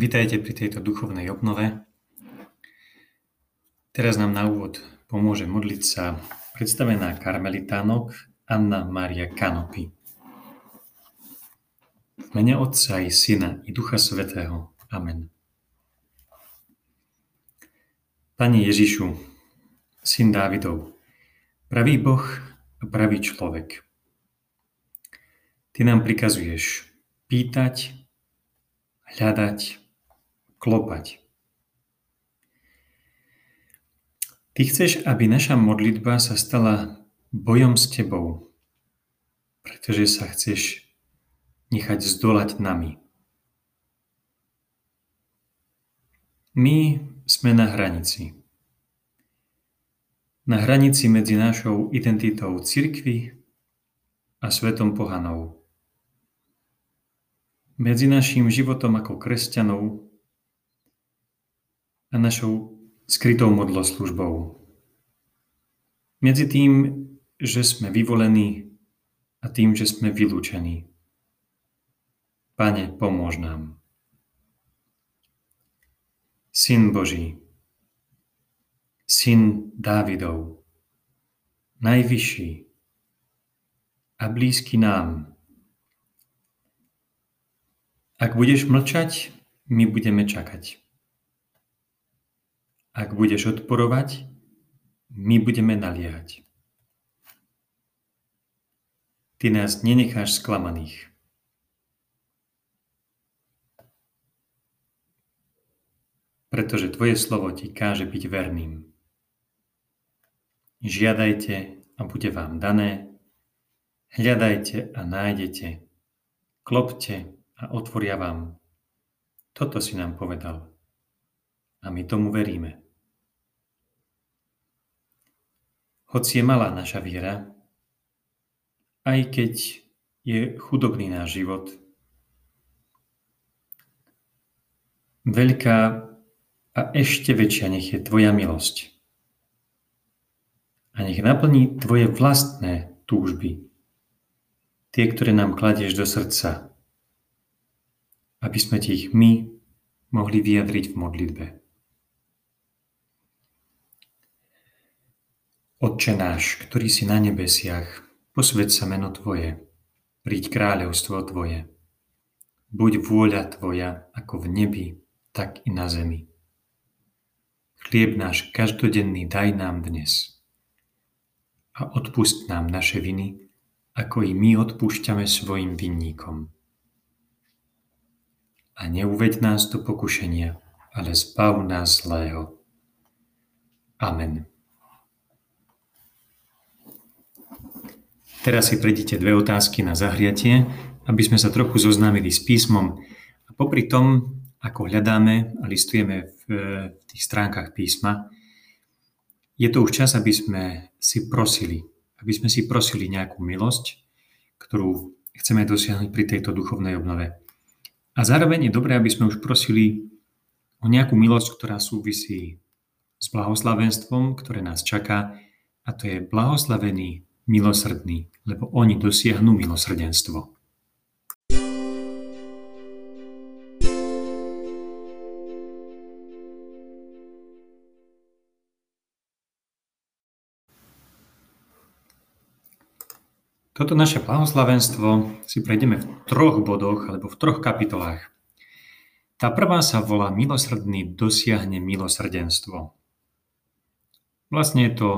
Vitajte pri tejto duchovnej obnove. Teraz nám na úvod pomôže modliť sa predstavená karmelitánok Anna Maria Kanopy. V mene Otca i Syna i Ducha Svetého. Amen. Pane Ježišu, Syn Dávidov, pravý Boh a pravý človek. Ty nám prikazuješ pýtať, hľadať, klopať. Ty chceš, aby naša modlitba sa stala bojom s Tebou, pretože sa chceš nechať zdolať nami. My sme na hranici. Na hranici medzi našou identitou cirkvy a svetom pohanov. Medzi našim životom ako kresťanov a našou skrytou modloslužbou. Medzi tým, že sme vyvolení a tým, že sme vylúčení. Pane, pomôž nám. Syn Boží, Syn Dávidov, najvyšší a blízky nám. Ak budeš mlčať, my budeme čakať. Ak budeš odporovať, my budeme naliehať. Ty nás nenecháš sklamaných. Pretože Tvoje slovo ti káže byť verným. Žiadajte a bude vám dané, hľadajte a nájdete, klopte a otvoria vám. Toto si nám povedal. A my tomu veríme. Hoci je malá naša viera, aj keď je chudobný náš život, veľká a ešte väčšia nech je Tvoja milosť. A nech naplní Tvoje vlastné túžby, tie, ktoré nám kladieš do srdca, aby sme Ti ich my mohli vyjadriť v modlitbe. Otče náš, ktorý si na nebesiach, posved sa meno Tvoje, príď kráľovstvo Tvoje. Buď vôľa Tvoja ako v nebi, tak i na zemi. Chlieb náš každodenný daj nám dnes. A odpust nám naše viny, ako i my odpúšťame svojim vinníkom. A neuveď nás do pokušenia, ale zbav nás zlého. Amen. Teraz si prejdite dve otázky na zahriatie, aby sme sa trochu zoznámili s písmom a popri tom, ako hľadáme a listujeme v, v tých stránkach písma, je to už čas, aby sme si prosili, aby sme si prosili nejakú milosť, ktorú chceme dosiahnuť pri tejto duchovnej obnove. A zároveň je dobré, aby sme už prosili o nejakú milosť, ktorá súvisí s blahoslavenstvom, ktoré nás čaká, a to je blahoslavený milosrdní, lebo oni dosiahnu milosrdenstvo. Toto naše blahoslavenstvo si prejdeme v troch bodoch alebo v troch kapitolách. Tá prvá sa volá Milosrdný dosiahne milosrdenstvo. Vlastne je to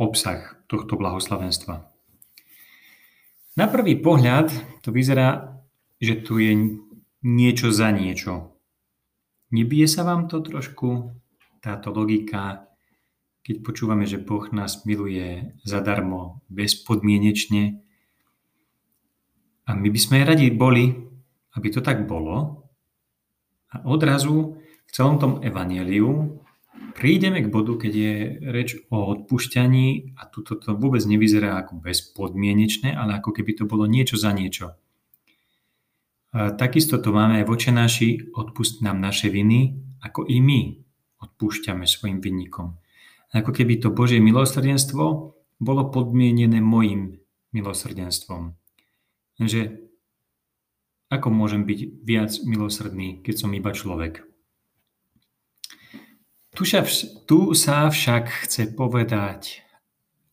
obsah tohto blahoslavenstva. Na prvý pohľad to vyzerá, že tu je niečo za niečo. Nebije sa vám to trošku, táto logika, keď počúvame, že Boh nás miluje zadarmo, bezpodmienečne. A my by sme radi boli, aby to tak bolo. A odrazu v celom tom evaneliu prídeme k bodu, keď je reč o odpúšťaní a tu to vôbec nevyzerá ako bezpodmienečné, ale ako keby to bolo niečo za niečo. Takisto to máme aj v očenáši, odpust nám naše viny, ako i my odpúšťame svojim vinníkom. Ako keby to Božie milosrdenstvo bolo podmienené mojim milosrdenstvom. Že Ako môžem byť viac milosrdný, keď som iba človek? Tu, tu sa však chce povedať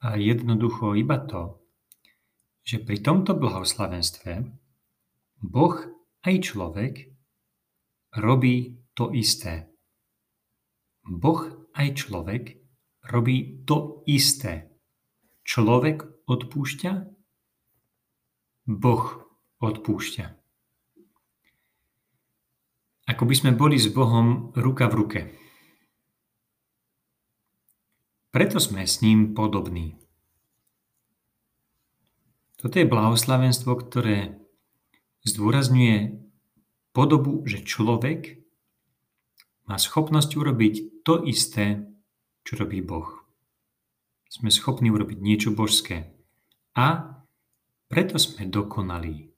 jednoducho iba to, že pri tomto blahoslavenstve Boh aj človek robí to isté. Boh aj človek robí to isté. Človek odpúšťa, Boh odpúšťa. Ako by sme boli s Bohom ruka v ruke. Preto sme s ním podobní. Toto je blahoslavenstvo, ktoré zdôrazňuje podobu, že človek má schopnosť urobiť to isté, čo robí Boh. Sme schopní urobiť niečo božské. A preto sme dokonalí.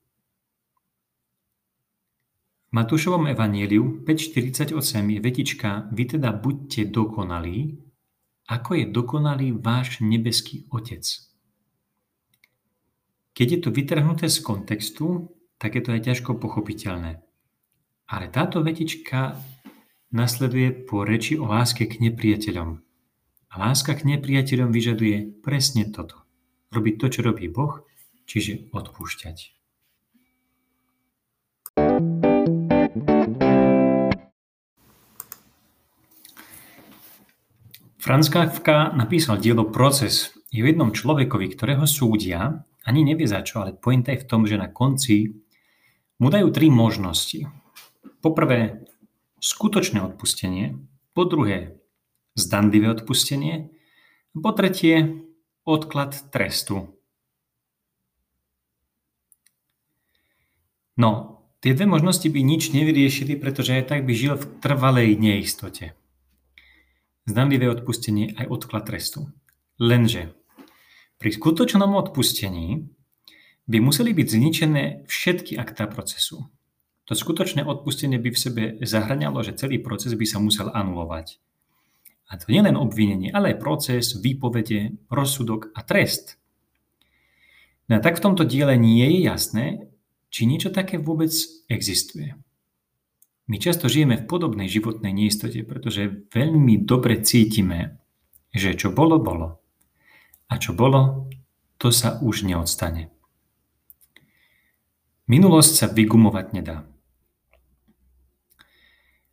V Matúšovom evaníliu 5.48 je vetička Vy teda buďte dokonalí, ako je dokonalý váš nebeský Otec. Keď je to vytrhnuté z kontextu, tak je to aj ťažko pochopiteľné. Ale táto vetička nasleduje po reči o láske k nepriateľom. A láska k nepriateľom vyžaduje presne toto. Robiť to, čo robí Boh, čiže odpúšťať. Franz Kafka napísal dielo Proces. Je o jednom človekovi, ktorého súdia ani nevie za čo, ale pointa je v tom, že na konci mu dajú tri možnosti. Poprvé, skutočné odpustenie, po druhé, zdanlivé odpustenie, po tretie, odklad trestu. No, tie dve možnosti by nič nevyriešili, pretože aj tak by žil v trvalej neistote. Zdanlivé odpustenie aj odklad trestu. Lenže pri skutočnom odpustení by museli byť zničené všetky akta procesu. To skutočné odpustenie by v sebe zahrňalo, že celý proces by sa musel anulovať. A to nie len obvinenie, ale aj proces, výpovede, rozsudok a trest. No a tak v tomto diele nie je jasné, či niečo také vôbec existuje. My často žijeme v podobnej životnej neistote, pretože veľmi dobre cítime, že čo bolo, bolo. A čo bolo, to sa už neodstane. Minulosť sa vygumovať nedá.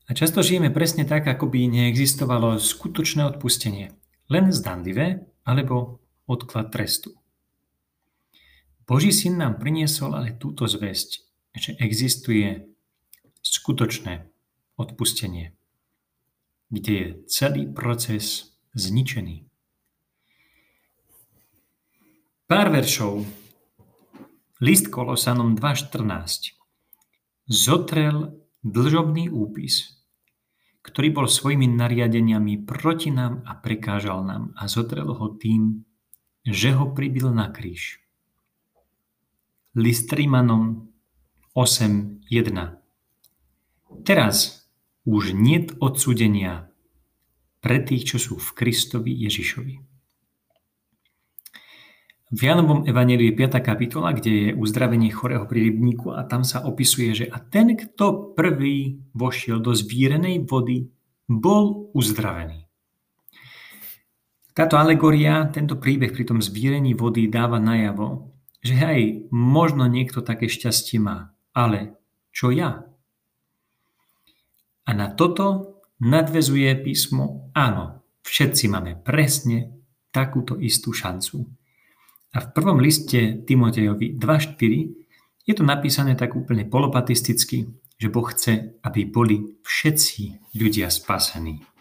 A často žijeme presne tak, ako by neexistovalo skutočné odpustenie. Len zdanlivé alebo odklad trestu. Boží syn nám priniesol ale túto zväzť, že existuje skutočné odpustenie, kde je celý proces zničený. Pár veršov. List Kolosanom 2.14. Zotrel dlžobný úpis, ktorý bol svojimi nariadeniami proti nám a prekážal nám a zotrel ho tým, že ho pribil na kríž. List Rimanom 8.1. Teraz už niet odsudenia pre tých, čo sú v Kristovi Ježišovi. V Janovom evaneliu je 5. kapitola, kde je uzdravenie chorého pri rybníku a tam sa opisuje, že a ten, kto prvý vošiel do zvírenej vody, bol uzdravený. Táto alegoria, tento príbeh pri tom zvírení vody dáva najavo, že aj možno niekto také šťastie má, ale čo ja? A na toto nadvezuje písmo, áno, všetci máme presne takúto istú šancu. A v prvom liste Timotejovi 2.4 je to napísané tak úplne polopatisticky, že Boh chce, aby boli všetci ľudia spasení.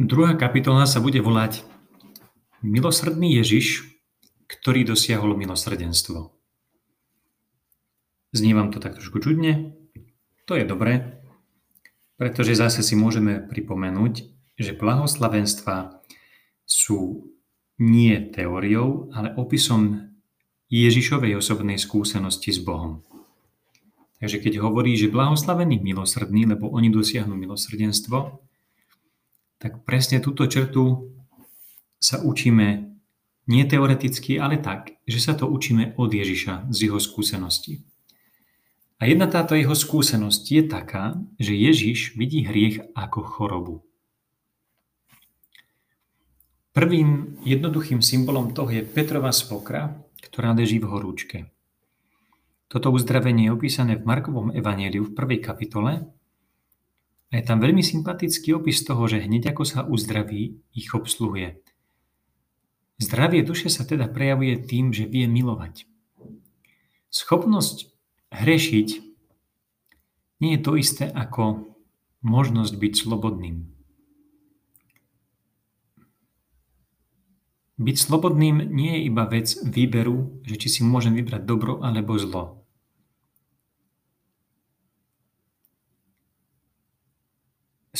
Druhá kapitola sa bude volať Milosrdný Ježiš ktorý dosiahol milosrdenstvo. Znie to tak trošku čudne? To je dobré, pretože zase si môžeme pripomenúť, že blahoslavenstva sú nie teóriou, ale opisom Ježišovej osobnej skúsenosti s Bohom. Takže keď hovorí, že blahoslavení milosrdní, lebo oni dosiahnu milosrdenstvo, tak presne túto črtu sa učíme nie teoreticky, ale tak, že sa to učíme od Ježiša z jeho skúsenosti. A jedna táto jeho skúsenosť je taká, že Ježiš vidí hriech ako chorobu. Prvým jednoduchým symbolom toho je Petrova svokra, ktorá leží v horúčke. Toto uzdravenie je opísané v Markovom evaníliu v prvej kapitole a je tam veľmi sympatický opis toho, že hneď ako sa uzdraví, ich obsluhuje. Zdravie duše sa teda prejavuje tým, že vie milovať. Schopnosť hrešiť nie je to isté ako možnosť byť slobodným. Byť slobodným nie je iba vec výberu, že či si môžem vybrať dobro alebo zlo.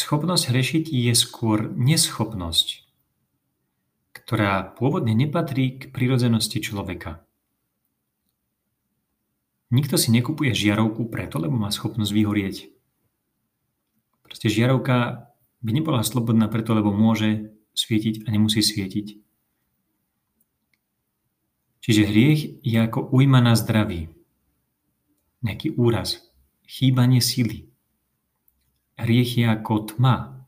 Schopnosť hrešiť je skôr neschopnosť, ktorá pôvodne nepatrí k prirodzenosti človeka. Nikto si nekupuje žiarovku preto, lebo má schopnosť vyhorieť. Proste žiarovka by nebola slobodná preto, lebo môže svietiť a nemusí svietiť. Čiže hriech je ako ujma na zdraví. Nejaký úraz, chýbanie sily, Hriech je ako tma,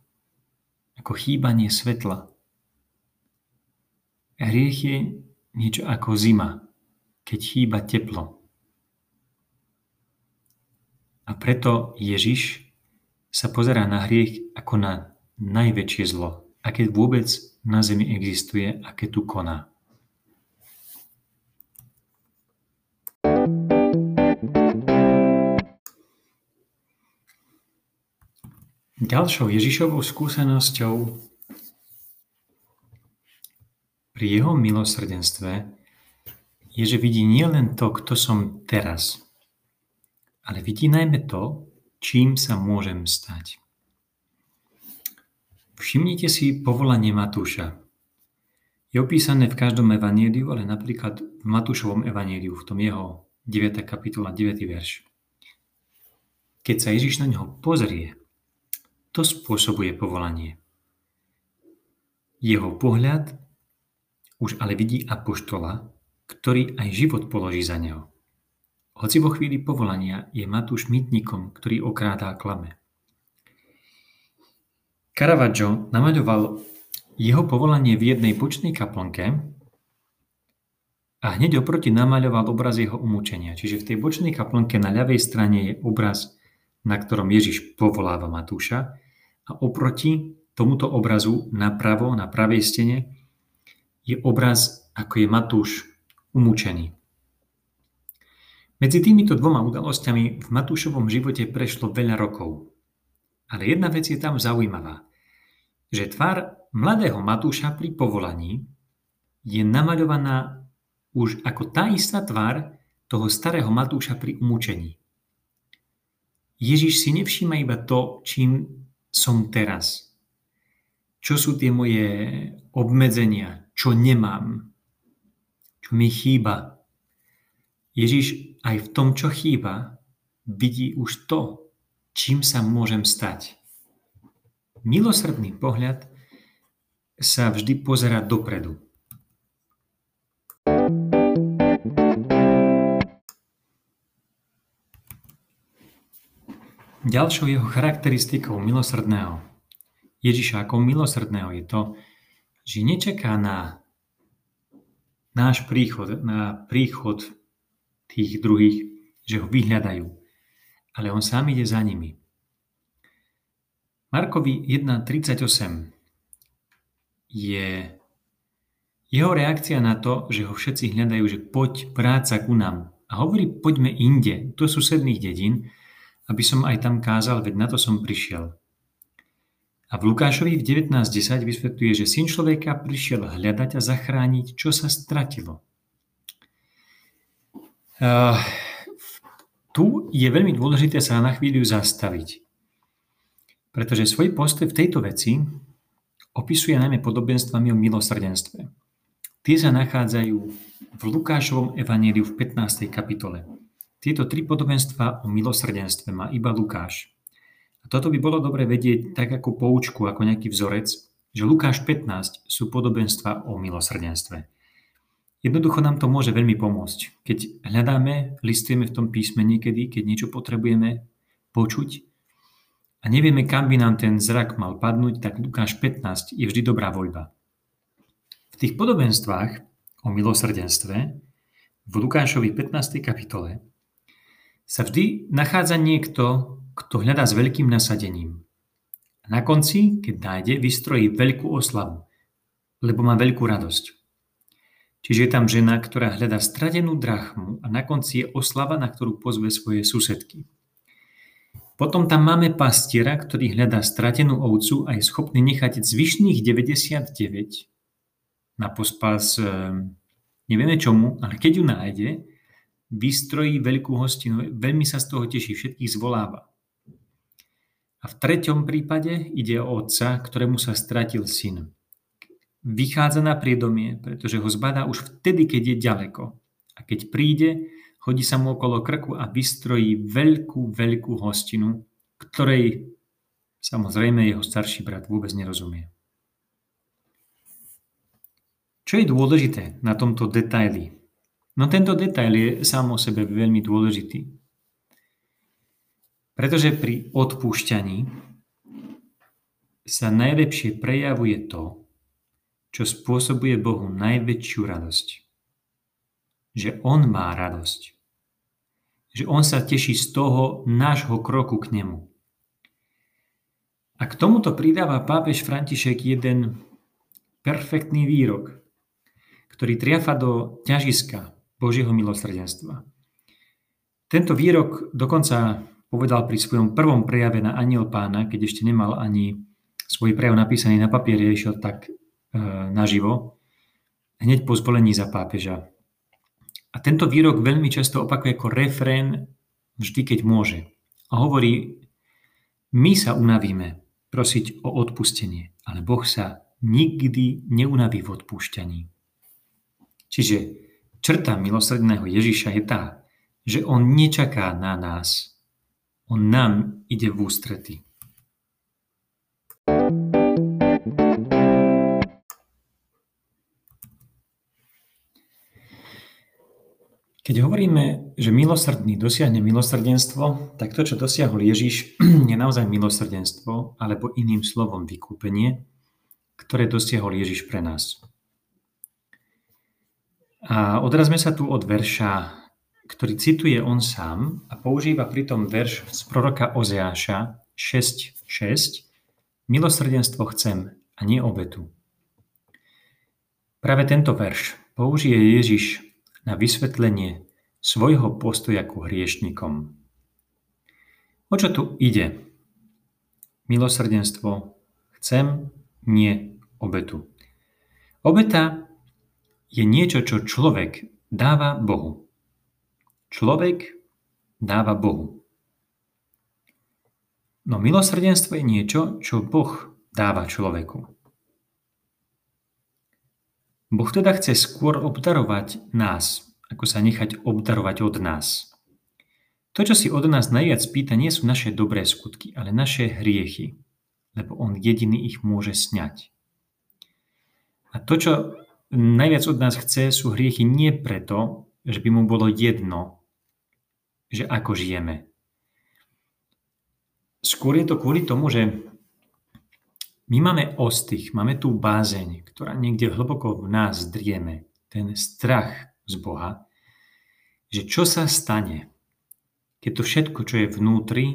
ako chýbanie svetla. Hriech je niečo ako zima, keď chýba teplo. A preto Ježiš sa pozerá na hriech ako na najväčšie zlo, aké vôbec na zemi existuje, aké tu koná. Ďalšou Ježišovou skúsenosťou pri jeho milosrdenstve je, že vidí nielen to, kto som teraz, ale vidí najmä to, čím sa môžem stať. Všimnite si povolanie Matúša. Je opísané v každom evaníliu, ale napríklad v Matúšovom evaníliu, v tom jeho 9. kapitola, 9. verš. Keď sa Ježiš na neho pozrie, to spôsobuje povolanie. Jeho pohľad už ale vidí apoštola, ktorý aj život položí za neho. Hoci vo chvíli povolania je Matúš mýtnikom, ktorý okrádá klame. Caravaggio namaľoval jeho povolanie v jednej počnej kaplnke a hneď oproti namaľoval obraz jeho umúčenia. Čiže v tej bočnej kaplnke na ľavej strane je obraz, na ktorom Ježiš povoláva Matúša a oproti tomuto obrazu napravo, na pravej stene, je obraz, ako je Matúš umúčený. Medzi týmito dvoma udalosťami v Matúšovom živote prešlo veľa rokov. Ale jedna vec je tam zaujímavá, že tvár mladého Matúša pri povolaní je namaľovaná už ako tá istá tvár toho starého Matúša pri umúčení. Ježiš si nevšíma iba to, čím som teraz? Čo sú tie moje obmedzenia? Čo nemám? Čo mi chýba? Ježiš aj v tom, čo chýba, vidí už to, čím sa môžem stať. Milosrdný pohľad sa vždy pozera dopredu. Ďalšou jeho charakteristikou milosrdného Ježiša ako milosrdného je to, že nečaká na náš príchod, na príchod tých druhých, že ho vyhľadajú, ale on sám ide za nimi. Markovi 1.38 je jeho reakcia na to, že ho všetci hľadajú, že poď práca ku nám. A hovorí, poďme inde, do susedných dedín, aby som aj tam kázal, veď na to som prišiel. A v Lukášovi v 19.10 vysvetľuje, že syn človeka prišiel hľadať a zachrániť, čo sa stratilo. Uh, tu je veľmi dôležité sa na chvíľu zastaviť, pretože svoj postoj v tejto veci opisuje najmä podobenstvami o milosrdenstve. Tie sa nachádzajú v Lukášovom evaníliu v 15. kapitole. Tieto tri podobenstva o milosrdenstve má iba Lukáš. A toto by bolo dobre vedieť tak ako poučku, ako nejaký vzorec, že Lukáš 15 sú podobenstva o milosrdenstve. Jednoducho nám to môže veľmi pomôcť. Keď hľadáme, listujeme v tom písme niekedy, keď niečo potrebujeme počuť a nevieme, kam by nám ten zrak mal padnúť, tak Lukáš 15 je vždy dobrá voľba. V tých podobenstvách o milosrdenstve v Lukášovi 15. kapitole sa vždy nachádza niekto, kto hľadá s veľkým nasadením. A na konci, keď nájde, vystrojí veľkú oslavu, lebo má veľkú radosť. Čiže je tam žena, ktorá hľadá stratenú drachmu a na konci je oslava, na ktorú pozve svoje susedky. Potom tam máme pastiera, ktorý hľadá stratenú ovcu a je schopný nechať zvyšných 99 na pospas nevieme čomu, ale keď ju nájde, vystrojí veľkú hostinu, veľmi sa z toho teší, všetkých zvoláva. A v treťom prípade ide o otca, ktorému sa stratil syn vychádza na priedomie, pretože ho zbadá už vtedy, keď je ďaleko. A keď príde, hodí sa mu okolo krku a vystrojí veľkú, veľkú hostinu, ktorej samozrejme jeho starší brat vôbec nerozumie. Čo je dôležité na tomto detaili? No tento detail je sám o sebe veľmi dôležitý. Pretože pri odpúšťaní sa najlepšie prejavuje to, čo spôsobuje Bohu najväčšiu radosť. Že On má radosť. Že On sa teší z toho nášho kroku k Nemu. A k tomuto pridáva pápež František jeden perfektný výrok, ktorý triafa do ťažiska Božieho milosrdenstva. Tento výrok dokonca povedal pri svojom prvom prejave na aniel pána, keď ešte nemal ani svoj prejav napísaný na papieri, išiel tak E, naživo, hneď po zvolení za pápeža. A tento výrok veľmi často opakuje ako refrén vždy, keď môže. A hovorí, my sa unavíme prosiť o odpustenie, ale Boh sa nikdy neunaví v odpúšťaní. Čiže črta milosrdného Ježiša je tá, že on nečaká na nás. On nám ide v ústrety. Keď hovoríme, že milosrdný dosiahne milosrdenstvo, tak to, čo dosiahol Ježiš, je naozaj milosrdenstvo, alebo iným slovom vykúpenie, ktoré dosiahol Ježiš pre nás. A odrazme sa tu od verša, ktorý cituje on sám a používa pritom verš z proroka Ozeáša 6.6 Milosrdenstvo chcem a nie obetu. Práve tento verš použije Ježiš na vysvetlenie svojho postoja ku hriešnikom. O čo tu ide? Milosrdenstvo chcem, nie obetu. Obeta je niečo, čo človek dáva Bohu. Človek dáva Bohu. No milosrdenstvo je niečo, čo Boh dáva človeku. Boh teda chce skôr obdarovať nás, ako sa nechať obdarovať od nás. To, čo si od nás najviac pýta, nie sú naše dobré skutky, ale naše hriechy, lebo On jediný ich môže sňať. A to, čo najviac od nás chce, sú hriechy nie preto, že by mu bolo jedno, že ako žijeme. Skôr je to kvôli tomu, že my máme ostých, máme tú bázeň, ktorá niekde hlboko v nás drieme, ten strach z Boha, že čo sa stane, keď to všetko, čo je vnútri,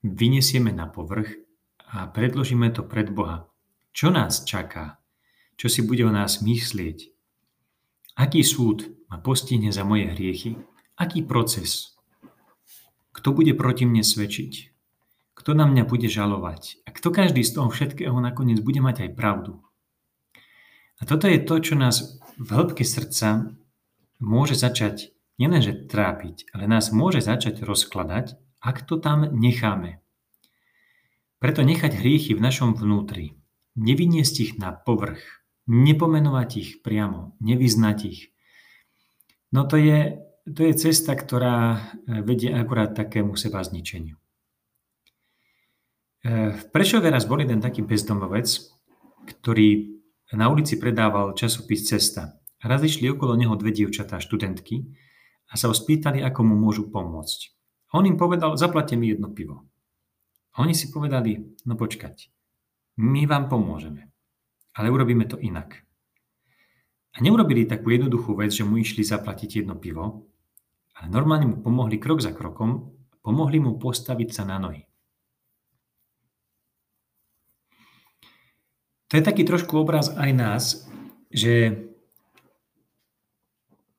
vyniesieme na povrch a predložíme to pred Boha. Čo nás čaká? Čo si bude o nás myslieť? Aký súd ma postihne za moje hriechy? Aký proces? Kto bude proti mne svedčiť? Kto na mňa bude žalovať? A kto každý z toho všetkého nakoniec bude mať aj pravdu? A toto je to, čo nás v hĺbke srdca môže začať nielenže trápiť, ale nás môže začať rozkladať, ak to tam necháme. Preto nechať hriechy v našom vnútri, nevyniesť ich na povrch, nepomenovať ich priamo, nevyznať ich. No to je to je cesta, ktorá vedie akurát takému seba zničeniu. V Prešove raz bol jeden taký bezdomovec, ktorý na ulici predával časopis Cesta. Raz išli okolo neho dve dievčatá, študentky, a sa ho spýtali, ako mu môžu pomôcť. On im povedal, zaplate mi jedno pivo. Oni si povedali, no počkať, my vám pomôžeme, ale urobíme to inak. A neurobili takú jednoduchú vec, že mu išli zaplatiť jedno pivo, ale normálne mu pomohli krok za krokom, pomohli mu postaviť sa na nohy. To je taký trošku obraz aj nás, že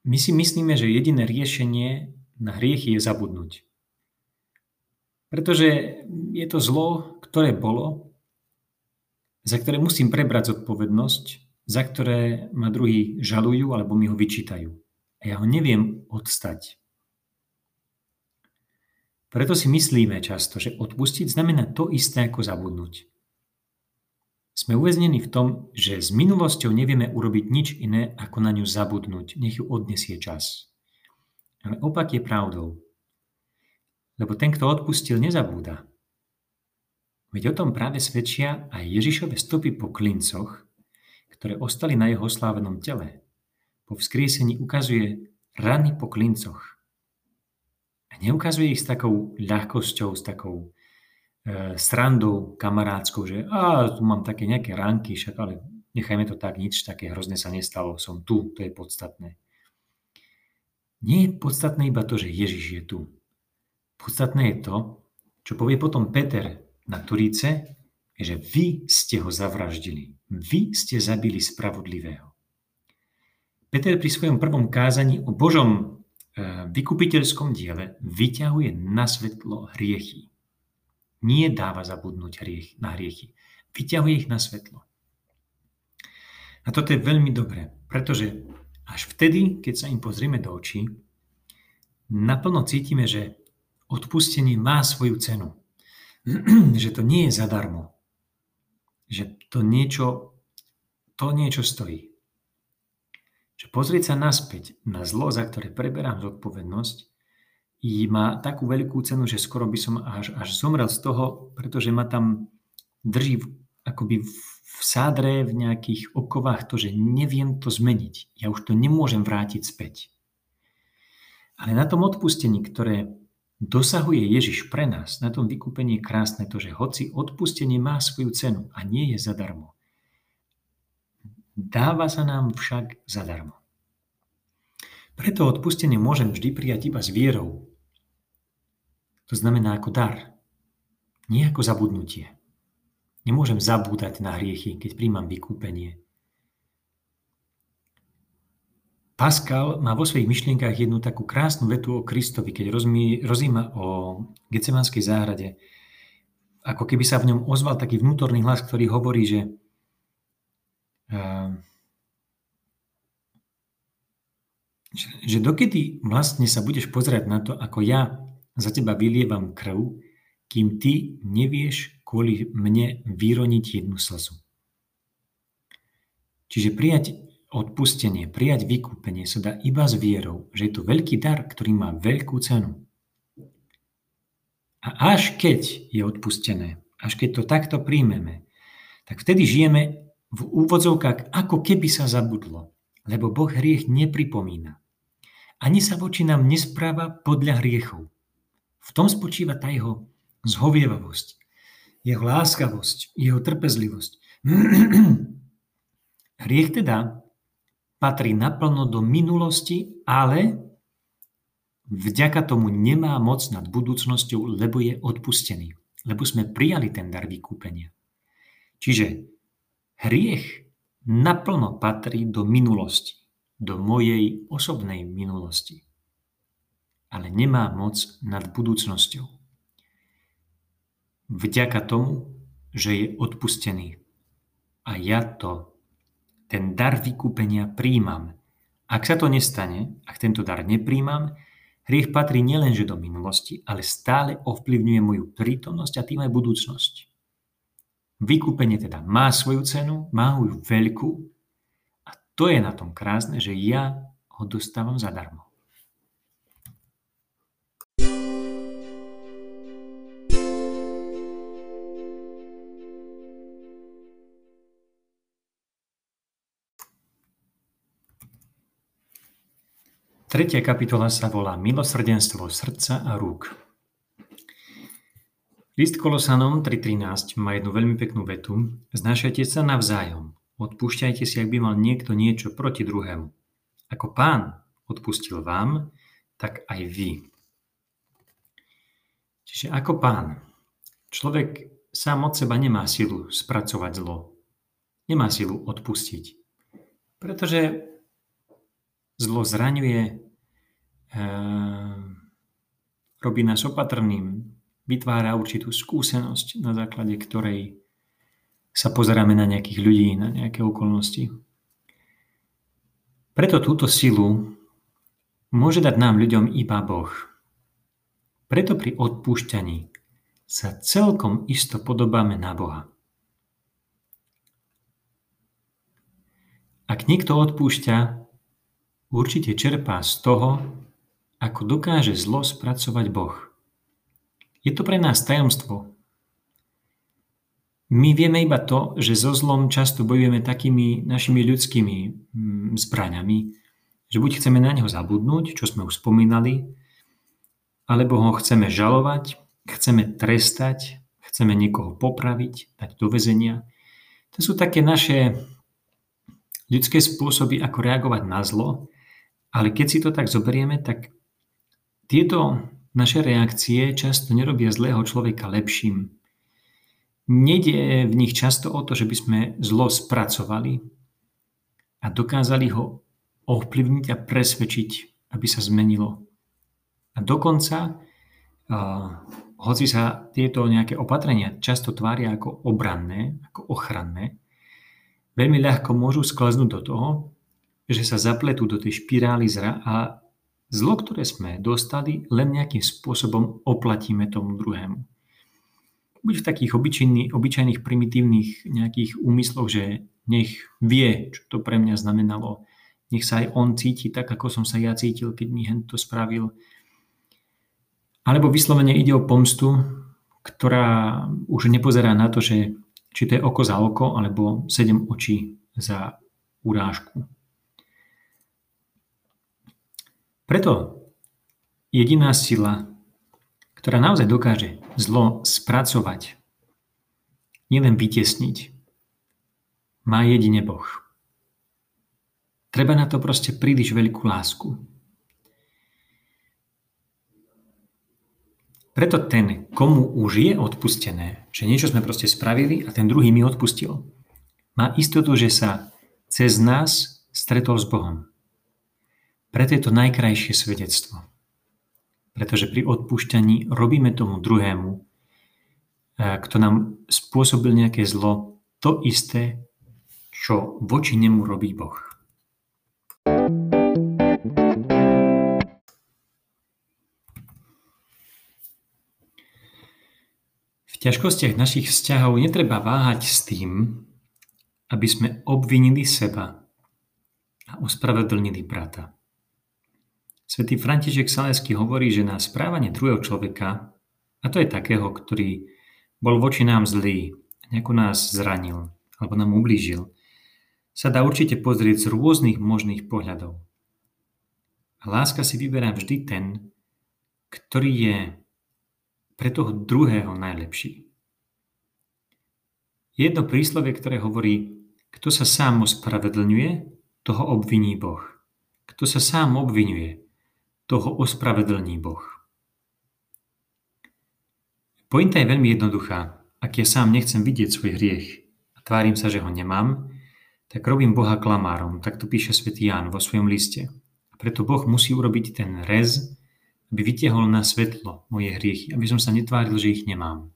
my si myslíme, že jediné riešenie na hriechy je zabudnúť. Pretože je to zlo, ktoré bolo, za ktoré musím prebrať zodpovednosť, za ktoré ma druhí žalujú alebo mi ho vyčítajú. A ja ho neviem odstať. Preto si myslíme často, že odpustiť znamená to isté ako zabudnúť. Sme uväznení v tom, že s minulosťou nevieme urobiť nič iné, ako na ňu zabudnúť, nech ju odnesie čas. Ale opak je pravdou. Lebo ten, kto odpustil, nezabúda. Veď o tom práve svedčia aj Ježišove stopy po klincoch, ktoré ostali na jeho slávenom tele. Po vzkriesení ukazuje rany po klincoch. A neukazuje ich s takou ľahkosťou, s takou E, srandou kamarádskou, že a tu mám také nejaké ránky, však ale nechajme to tak, nič také hrozné sa nestalo, som tu, to je podstatné. Nie je podstatné iba to, že Ježiš je tu. Podstatné je to, čo povie potom Peter na Turíce, že vy ste ho zavraždili. Vy ste zabili spravodlivého. Peter pri svojom prvom kázaní o Božom e, vykupiteľskom diele vyťahuje na svetlo hriechy nie dáva zabudnúť hriech, na hriechy. Vyťahuje ich na svetlo. A toto je veľmi dobré, pretože až vtedy, keď sa im pozrieme do očí, naplno cítime, že odpustenie má svoju cenu. že to nie je zadarmo. Že to niečo, to niečo stojí. Že pozrieť sa naspäť na zlo, za ktoré preberám zodpovednosť, má takú veľkú cenu, že skoro by som až, až zomrel z toho, pretože ma tam drží akoby v sádre, v nejakých okovách to, že neviem to zmeniť. Ja už to nemôžem vrátiť späť. Ale na tom odpustení, ktoré dosahuje Ježiš pre nás, na tom vykúpení je krásne to, že hoci odpustenie má svoju cenu a nie je zadarmo, dáva sa nám však zadarmo. Preto odpustenie môžem vždy prijať iba s vierou, to znamená ako dar, nie ako zabudnutie. Nemôžem zabúdať na hriechy, keď príjmam vykúpenie. Pascal má vo svojich myšlienkách jednu takú krásnu vetu o Kristovi, keď rozíma o Gecemanskej záhrade. Ako keby sa v ňom ozval taký vnútorný hlas, ktorý hovorí, že uh, že dokedy vlastne sa budeš pozerať na to, ako ja za teba vylievam krv, kým ty nevieš kvôli mne vyroniť jednu slzu. Čiže prijať odpustenie, prijať vykúpenie sa dá iba s vierou, že je to veľký dar, ktorý má veľkú cenu. A až keď je odpustené, až keď to takto príjmeme, tak vtedy žijeme v úvodzovkách, ako keby sa zabudlo, lebo Boh hriech nepripomína. Ani sa voči nám nespráva podľa hriechov. V tom spočíva tá jeho zhovievavosť, jeho láskavosť, jeho trpezlivosť. Hriech teda patrí naplno do minulosti, ale vďaka tomu nemá moc nad budúcnosťou, lebo je odpustený. Lebo sme prijali ten dar vykúpenia. Čiže hriech naplno patrí do minulosti, do mojej osobnej minulosti ale nemá moc nad budúcnosťou. Vďaka tomu, že je odpustený. A ja to, ten dar vykúpenia príjmam. Ak sa to nestane, ak tento dar nepríjmam, hriech patrí nielenže do minulosti, ale stále ovplyvňuje moju prítomnosť a tým aj budúcnosť. Vykúpenie teda má svoju cenu, má ju veľkú a to je na tom krásne, že ja ho dostávam zadarmo. Tretia kapitola sa volá Milosrdenstvo srdca a rúk. List Kolosanom 3.13 má jednu veľmi peknú vetu. Znášajte sa navzájom. Odpúšťajte si, ak by mal niekto niečo proti druhému. Ako pán odpustil vám, tak aj vy. Čiže ako pán. Človek sám od seba nemá silu spracovať zlo. Nemá silu odpustiť. Pretože zlo zraňuje, Ehm, robí nás opatrným, vytvára určitú skúsenosť, na základe ktorej sa pozeráme na nejakých ľudí, na nejaké okolnosti. Preto túto silu môže dať nám ľuďom iba Boh. Preto pri odpúšťaní sa celkom isto podobáme na Boha. Ak niekto odpúšťa, určite čerpá z toho, ako dokáže zlo spracovať Boh. Je to pre nás tajomstvo. My vieme iba to, že so zlom často bojujeme takými našimi ľudskými mm, zbraňami, že buď chceme na neho zabudnúť, čo sme už spomínali, alebo ho chceme žalovať, chceme trestať, chceme niekoho popraviť, dať do väzenia. To sú také naše ľudské spôsoby, ako reagovať na zlo, ale keď si to tak zoberieme, tak tieto naše reakcie často nerobia zlého človeka lepším. Nede v nich často o to, že by sme zlo spracovali a dokázali ho ovplyvniť a presvedčiť, aby sa zmenilo. A dokonca, uh, hoci sa tieto nejaké opatrenia často tvária ako obranné, ako ochranné, veľmi ľahko môžu skleznúť do toho, že sa zapletú do tej špirály zra a Zlo, ktoré sme dostali, len nejakým spôsobom oplatíme tomu druhému. Buď v takých obyčajných, obyčajných primitívnych nejakých úmysloch, že nech vie, čo to pre mňa znamenalo, nech sa aj on cíti tak, ako som sa ja cítil, keď mi hen to spravil. Alebo vyslovene ide o pomstu, ktorá už nepozerá na to, že či to je oko za oko, alebo sedem očí za urážku. Preto jediná sila, ktorá naozaj dokáže zlo spracovať, nielen vytesniť, má jedine Boh. Treba na to proste príliš veľkú lásku. Preto ten, komu už je odpustené, že niečo sme proste spravili a ten druhý mi odpustil, má istotu, že sa cez nás stretol s Bohom. Preto je to najkrajšie svedectvo. Pretože pri odpúšťaní robíme tomu druhému, eh, kto nám spôsobil nejaké zlo, to isté, čo voči nemu robí Boh. V ťažkostiach našich vzťahov netreba váhať s tým, aby sme obvinili seba a ospravedlnili brata. Svetý František Salesky hovorí, že na správanie druhého človeka, a to je takého, ktorý bol voči nám zlý, nejako nás zranil alebo nám ublížil, sa dá určite pozrieť z rôznych možných pohľadov. A láska si vyberá vždy ten, ktorý je pre toho druhého najlepší. Jedno príslovie, ktoré hovorí, kto sa sám ospravedlňuje, toho obviní Boh. Kto sa sám obvinuje, toho ospravedlní Boh. Pointa je veľmi jednoduchá. Ak ja sám nechcem vidieť svoj hriech a tvárim sa, že ho nemám, tak robím Boha klamárom, tak to píše svätý Ján vo svojom liste. A preto Boh musí urobiť ten rez, aby vytiahol na svetlo moje hriechy, aby som sa netváril, že ich nemám.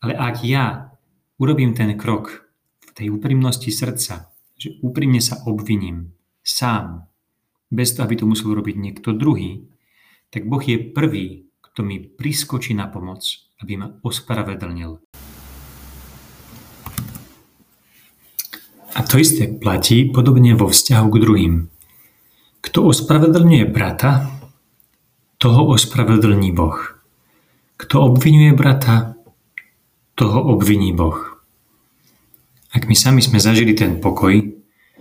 Ale ak ja urobím ten krok v tej úprimnosti srdca, že úprimne sa obviním sám bez toho, aby to musel robiť niekto druhý, tak Boh je prvý, kto mi priskočí na pomoc, aby ma ospravedlnil. A to isté platí podobne vo vzťahu k druhým. Kto ospravedlňuje brata, toho ospravedlní Boh. Kto obvinuje brata, toho obviní Boh. Ak my sami sme zažili ten pokoj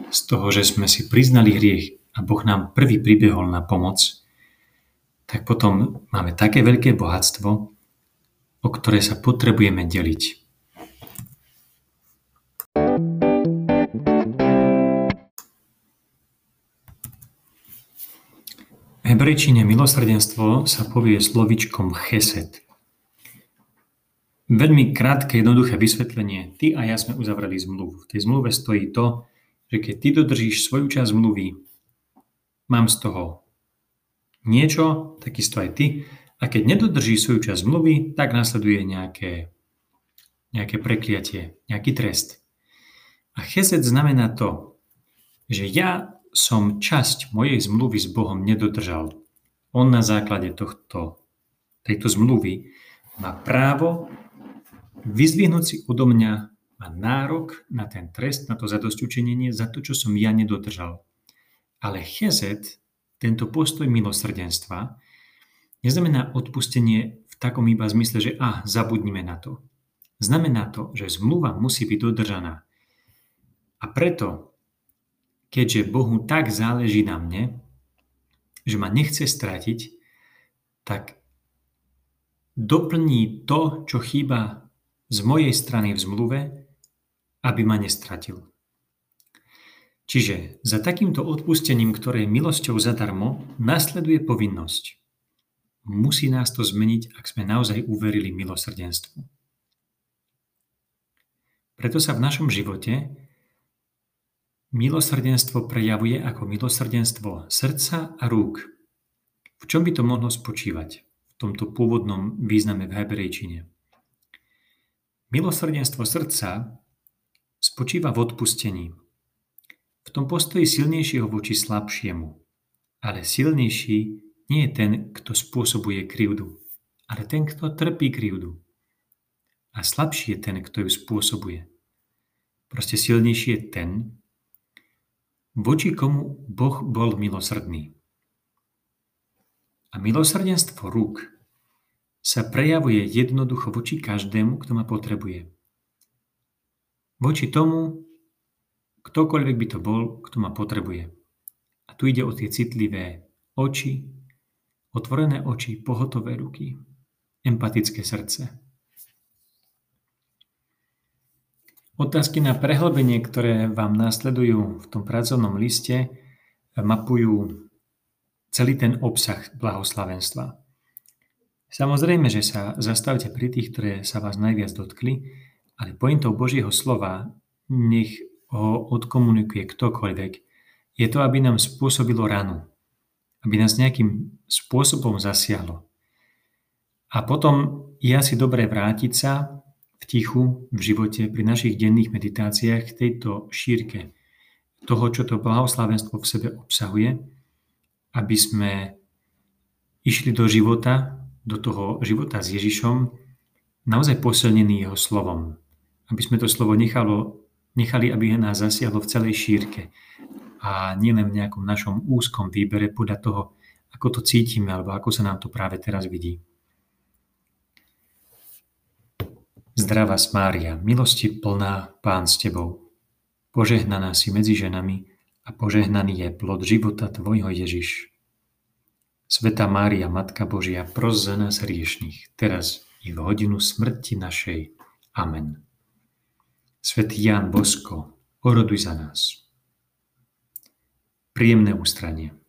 z toho, že sme si priznali hriech a Boh nám prvý pribehol na pomoc, tak potom máme také veľké bohatstvo, o ktoré sa potrebujeme deliť. Hebrejčine milosrdenstvo sa povie slovičkom chesed. Veľmi krátke, jednoduché vysvetlenie. Ty a ja sme uzavreli zmluvu. V tej zmluve stojí to, že keď ty dodržíš svoju časť zmluvy, mám z toho niečo, takisto aj ty. A keď nedodržíš svoju časť zmluvy, tak následuje nejaké, nejaké prekliatie, nejaký trest. A chesed znamená to, že ja som časť mojej zmluvy s Bohom nedodržal. On na základe tohto, tejto zmluvy má právo vyzvihnúť si odo mňa má nárok na ten trest, na to zadosťučinenie za to, čo som ja nedodržal. Ale chezet, tento postoj milosrdenstva, neznamená odpustenie v takom iba zmysle, že a, zabudnime na to. Znamená to, že zmluva musí byť dodržaná. A preto, keďže Bohu tak záleží na mne, že ma nechce stratiť, tak doplní to, čo chýba z mojej strany v zmluve, aby ma nestratil. Čiže za takýmto odpustením, ktoré je milosťou zadarmo, nasleduje povinnosť. Musí nás to zmeniť, ak sme naozaj uverili milosrdenstvu. Preto sa v našom živote milosrdenstvo prejavuje ako milosrdenstvo srdca a rúk. V čom by to mohlo spočívať v tomto pôvodnom význame v hebrejčine? Milosrdenstvo srdca spočíva v odpustení. Tom postoji silnejšieho voči slabšiemu. Ale silnejší nie je ten, kto spôsobuje krivdu, ale ten, kto trpí krivdu. A slabší je ten, kto ju spôsobuje. Proste silnejší je ten, voči komu Boh bol milosrdný. A milosrdenstvo rúk sa prejavuje jednoducho voči každému, kto ma potrebuje. Voči tomu, ktokoľvek by to bol, kto ma potrebuje. A tu ide o tie citlivé oči, otvorené oči, pohotové ruky, empatické srdce. Otázky na prehlbenie, ktoré vám následujú v tom pracovnom liste, mapujú celý ten obsah blahoslavenstva. Samozrejme, že sa zastavte pri tých, ktoré sa vás najviac dotkli, ale pointou Božieho slova, nech ho odkomunikuje ktokoľvek, je to, aby nám spôsobilo ranu. Aby nás nejakým spôsobom zasiahlo. A potom je asi dobré vrátiť sa v tichu, v živote, pri našich denných meditáciách k tejto šírke toho, čo to blahoslavenstvo v sebe obsahuje, aby sme išli do života do toho života s Ježišom naozaj posilnený jeho slovom. Aby sme to slovo nechalo, nechali, aby nás zasiahlo v celej šírke a nielen v nejakom našom úzkom výbere podľa toho, ako to cítime alebo ako sa nám to práve teraz vidí. Zdravá Mária, milosti plná Pán s Tebou. Požehnaná si medzi ženami a požehnaný je plod života Tvojho Ježiš. Sveta Mária, Matka Božia, pros za nás hriešných, teraz i v hodinu smrti našej. Amen. Svetý Ján Bosko, oroduj za nás. Príjemné ústranie.